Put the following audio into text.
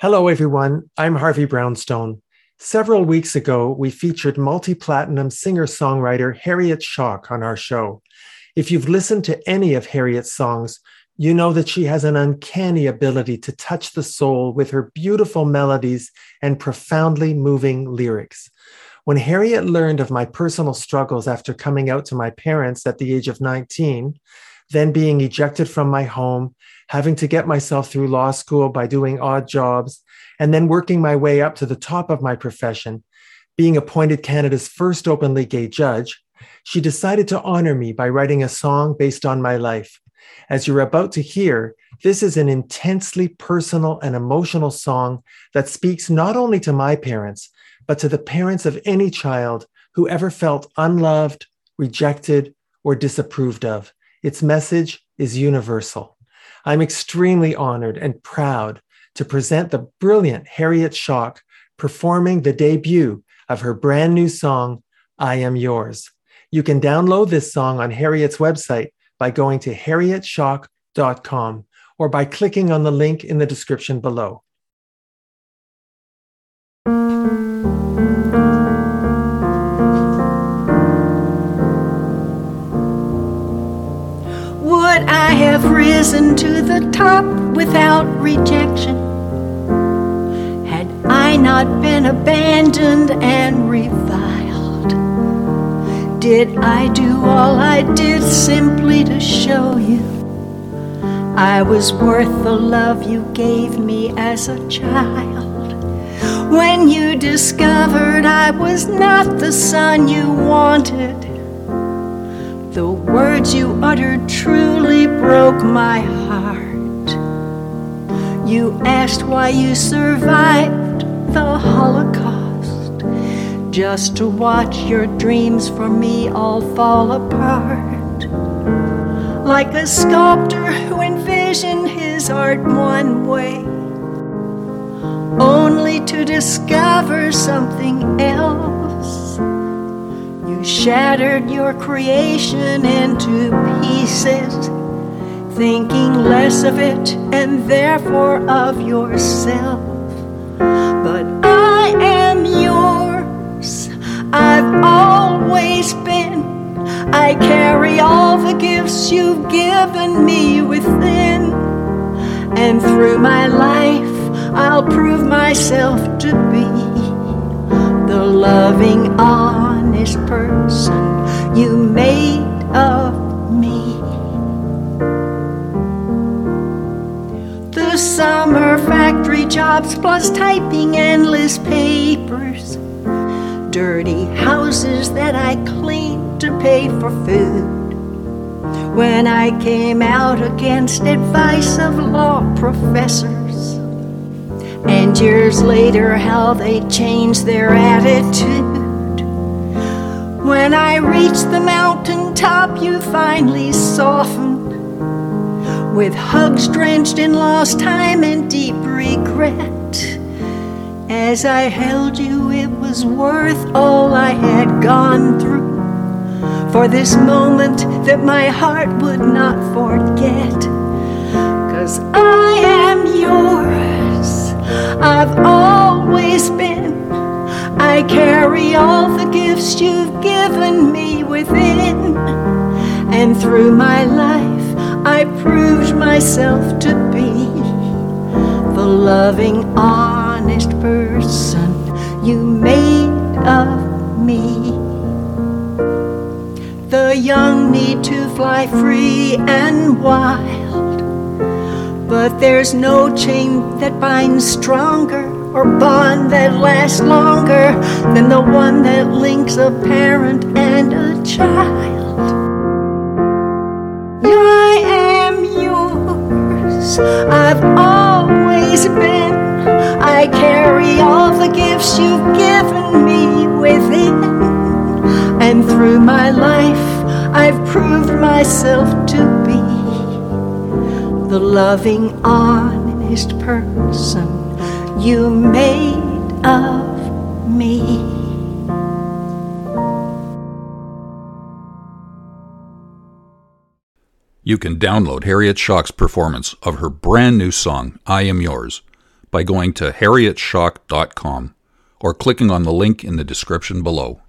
Hello, everyone. I'm Harvey Brownstone. Several weeks ago, we featured multi platinum singer songwriter Harriet Schock on our show. If you've listened to any of Harriet's songs, you know that she has an uncanny ability to touch the soul with her beautiful melodies and profoundly moving lyrics. When Harriet learned of my personal struggles after coming out to my parents at the age of 19, then being ejected from my home, having to get myself through law school by doing odd jobs, and then working my way up to the top of my profession, being appointed Canada's first openly gay judge, she decided to honor me by writing a song based on my life. As you're about to hear, this is an intensely personal and emotional song that speaks not only to my parents, but to the parents of any child who ever felt unloved, rejected, or disapproved of. Its message is universal. I'm extremely honored and proud to present the brilliant Harriet Schock performing the debut of her brand new song, I Am Yours. You can download this song on Harriet's website by going to harrietschock.com or by clicking on the link in the description below. Have risen to the top without rejection. Had I not been abandoned and reviled, did I do all I did simply to show you I was worth the love you gave me as a child? When you discovered I was not the son you wanted the words you uttered truly broke my heart. You asked why you survived the Holocaust, just to watch your dreams for me all fall apart. Like a sculptor who envisioned his art one way, only to discover something else shattered your creation into pieces, thinking less of it and therefore of yourself. But I am yours, I've always been. I carry all the gifts you've given me within, and through my life, I'll prove myself to be the loving arm honest person you made of me. The summer factory jobs plus typing endless papers, dirty houses that I cleaned to pay for food. When I came out against advice of law professors, and years later, how they changed their attitude. When I reached the mountain top, you finally softened. With hugs drenched in lost time and deep regret. As I held you, it was worth all I had gone through. For this moment that my heart would not forget. Cause I am yours, I've always been. Carry all the gifts you've given me within. And through my life, I proved myself to be the loving, honest person you made of me. The young need to fly free and wild, but there's no chain that binds stronger or bond that lasts longer than the one that links a parent and a child. I am yours, I've always been. I carry all the gifts you've given me within. And through my life, I've proved myself to be the loving, honest person you made of me. You can download Harriet Schock's performance of her brand new song, I Am Yours, by going to harrietschock.com or clicking on the link in the description below.